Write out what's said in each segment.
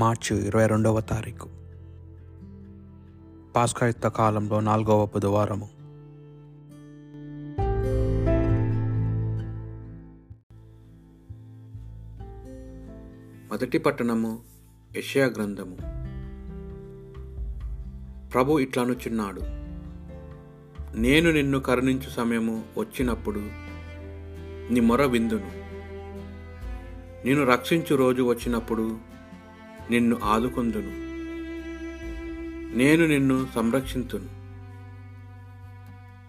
మార్చి ఇరవై రెండవ తారీఖు. పాస్కాయుక్త కాలంలో నాలుగవ బుధవారము. మొదటి పట్టణము యషయా గ్రంథము. ప్రభు ఇట్లనుచున్నాడు నేను నిన్ను కరుణించు సమయము వచ్చినప్పుడు నీ మొర విందును. నేను రక్షించు రోజు వచ్చినప్పుడు నిన్ను ఆదుకొందును. నేను నిన్ను సంరక్షింతును.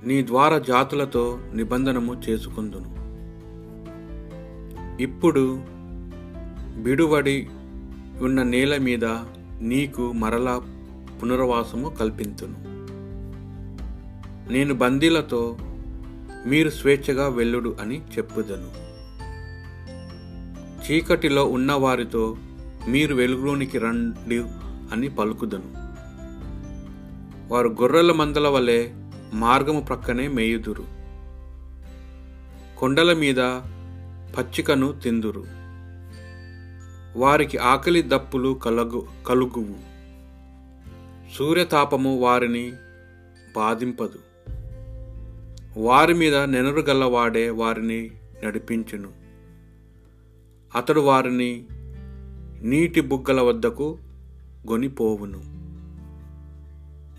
నీ ద్వారా జాతులతో నిబంధనము చేసుకుందును. ఇప్పుడు బిడువడి ఉన్న నేల మీద నీకు మరలా పునర్వాసము కల్పింతును. నేను బందీలతో మీరు స్వేచ్ఛగా వెళ్ళుడు అని చెప్పుదను. చీకటిలో ఉన్నవారితో మీరు వెలుగులోనికి రండి అని పలుకుదను. వారు గొర్రెల మందల వలె మార్గము ప్రక్కనే మేయుదురు. కొండల మీద పచ్చికను తిందురు. వారికి ఆకలి దప్పులు కలగు కలుగువు. సూర్యతాపము వారిని బాధింపదు. వారి మీద నెనరుగల్లవాడే వారిని నడిపించును. అతడు వారిని నీటి బుగ్గల వద్దకు గొనిపోవును.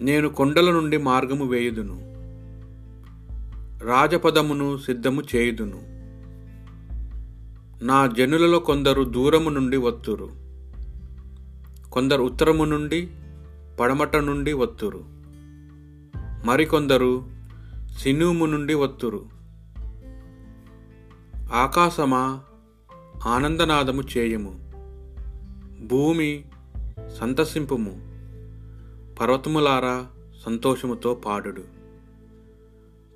నేను కొండల నుండి మార్గము వేయుదును. రాజపదమును సిద్ధము చేయుదును. నా జనులలో కొందరు దూరము నుండి వత్తురు. కొందరు ఉత్తరము నుండి పడమట నుండి వత్తురు. మరికొందరు సినుము నుండి వత్తురు. ఆకాశమా ఆనందనాదము చేయము. భూమి సంతసింపుము. పర్వతములారా సంతోషముతో పాడుడు.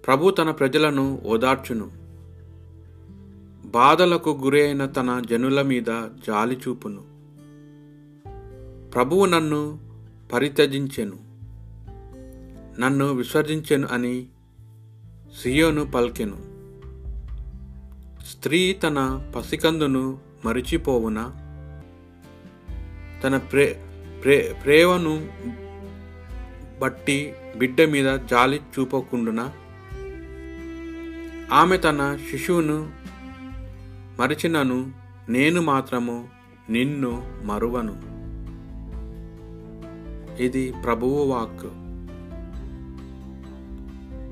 ప్రభు తన ప్రజలను ఓదార్చును. బాధలకు గురి అయిన తన జనుల మీద జాలి చూపును. ప్రభువు నన్ను పరిత్యజించెను. నన్ను విసర్జించెను అని సియోను పల్కెను. స్త్రీ తన పసికందును మరిచిపోవునా? తన ప్రే ప్రే ప్రేమను బట్టి బిడ్డ మీద జాలి చూపకుండా ఆమె తన శిశువును మరిచినను నేను మాత్రము నిన్ను మరువను. ఇది ప్రభువు వాక్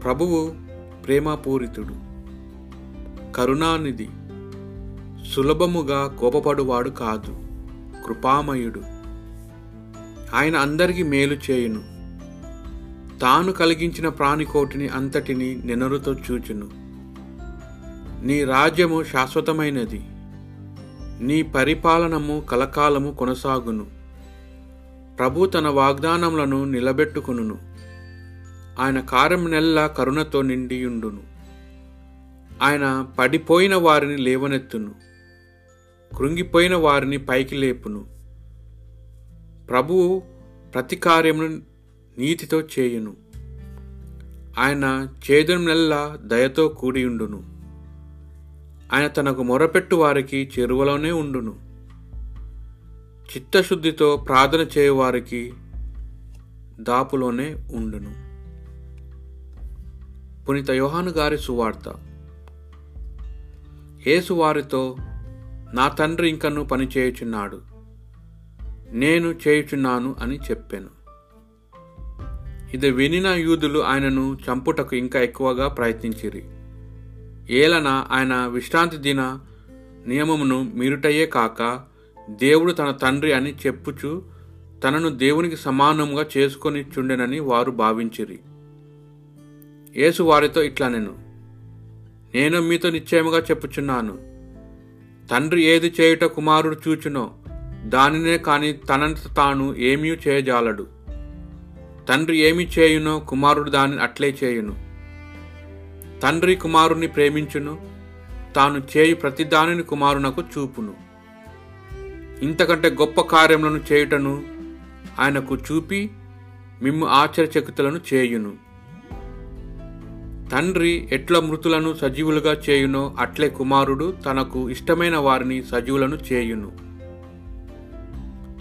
ప్రభువు ప్రేమపూరితుడు. కరుణానిధి. సులభముగా కోపపడువాడు కాదు. కృపామయుడు. ఆయన అందరికీ మేలు చేయును. తాను కలిగించిన ప్రాణికోటిని అంతటిని నెనరుతో చూచును. నీ రాజ్యము శాశ్వతమైనది. నీ పరిపాలనము కలకాలము కొనసాగును. ప్రభు తన వాగ్దానములను నిలబెట్టుకును ఆయన కార్యం నెల్ల కరుణతో నిండియుండును. ఆయన పడిపోయిన వారిని లేవనెత్తును. కృంగిపోయిన వారిని పైకి లేపును. ప్రభువు ప్రతి కార్యమును నీతితో చేయును. ఆయన చేదునెల్లా దయతో కూడియుండును. ఆయన తనకు మొరపెట్టు వారికి చెరువలోనే ఉండును. చిత్తశుద్ధితో ప్రార్థన చేయువారికి దాపులోనే ఉండును. పునీత యోహాను గారి సువార్త. యేసు వారితో నా తండ్రి ఇంకను పని చేయుచున్నాడు. నేను చేయుచున్నాను అని చెప్పాను. ఇది వినిన యూదులు ఆయనను చంపుటకు ఇంకా ఎక్కువగా ప్రయత్నించిరి. ఏలన ఆయన విశ్రాంతి దిన నియమమును మీరుటయే కాక దేవుడు తన తండ్రి అని చెప్పుచు తనను దేవునికి సమానముగా చేసుకొని చుండెనని వారు భావించిరి. యేసు వారితో ఇట్లా నేను నేను మీతో నిశ్చయముగా చెప్పుచున్నాను. తండ్రి ఏది చేయుట కుమారుడు చూచునో దానినే కాని తనంత తాను ఏమీ చేయజాలడు. తండ్రి ఏమి చేయునో కుమారుడు దానిని అట్లే చేయును. తండ్రి కుమారుని ప్రేమించును తాను చేయు ప్రతిదానిని కుమారునకు చూపును. ఇంతకంటే గొప్ప కార్యములను చేయుటను ఆయనకు చూపి మిమ్ము ఆశ్చర్యచకితులను చేయును. తండ్రి ఎట్ల మృతులను సజీవులుగా చేయునో అట్లే కుమారుడు తనకు ఇష్టమైన వారిని సజీవులను చేయును.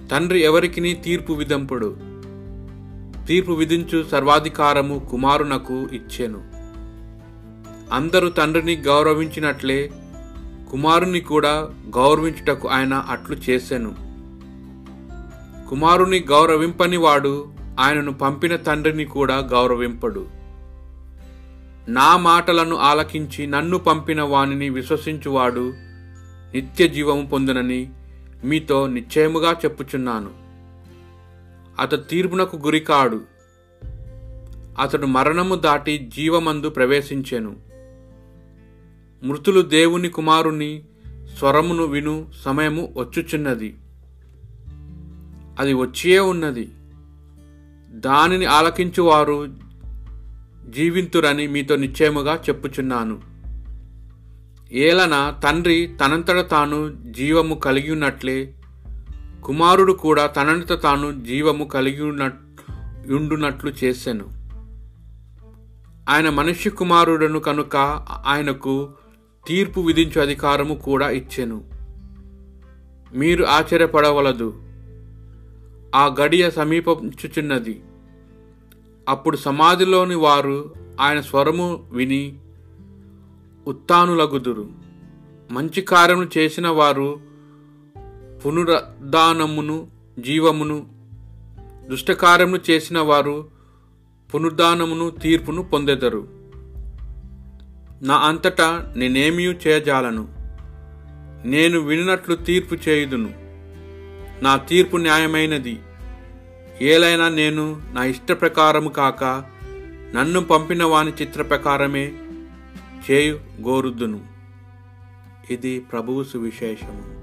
తండ్రి ఎవరికిని తీర్పు విధింపుడు? తీర్పు విధించు సర్వాధికారము కుమారునకు ఇచ్చెను. అందరూ తండ్రిని గౌరవించినట్లే కుమారుని కూడా గౌరవించుటకు ఆయన అట్లు చేసెను. కుమారుని గౌరవింపని వాడు ఆయనను పంపిన తండ్రిని కూడా గౌరవింపడు. నా మాటలను ఆలకించి నన్ను పంపిన వానిని విశ్వసించువాడు నిత్య జీవము పొందునని మీతో నిశ్చయముగా చెప్పుచున్నాను. అతడు తీర్పునకు గురికాడు. అతడు మరణము దాటి జీవమందు ప్రవేశించెను. మృతులు దేవుని కుమారుని స్వరమును విను సమయము వచ్చుచున్నది. అది వచ్చియే ఉన్నది. దానిని ఆలకించువారు జీవింతురని మీతో నిశ్చయముగా చెప్పుచున్నాను. ఏలన తండ్రి తనంతట తాను జీవము కలిగి ఉన్నట్లే కుమారుడు కూడా తనంత తాను జీవము కలిగి ఉండునట్లు చేసెను. ఆయన మనుష్య కుమారుడను కనుక ఆయనకు తీర్పు విధించు అధికారము కూడా ఇచ్చెను. మీరు ఆశ్చర్యపడవలదు. ఆ గడియ సమీపించుచున్నది. అప్పుడు సమాధిలోని వారు ఆయన స్వరము విని ఉత్తానులగుదురు. మంచి కార్యము చేసిన వారు పునరుద్ధానమును జీవమును దుష్టకార్యమును చేసిన వారు పునరుద్ధానమును తీర్పును పొందెదరు. నా అంతటా నేనేమీ చేయజాలను. నేను వినినట్లు తీర్పు చేయుదును. నా తీర్పు న్యాయమైనది. ఏలైనా నేను నా ఇష్ట ప్రకారము కాక నన్ను పంపిన వాని చిత్ర ప్రకారమే చేయు గోరుద్దును. ఇది ప్రభువు సువిశేషము.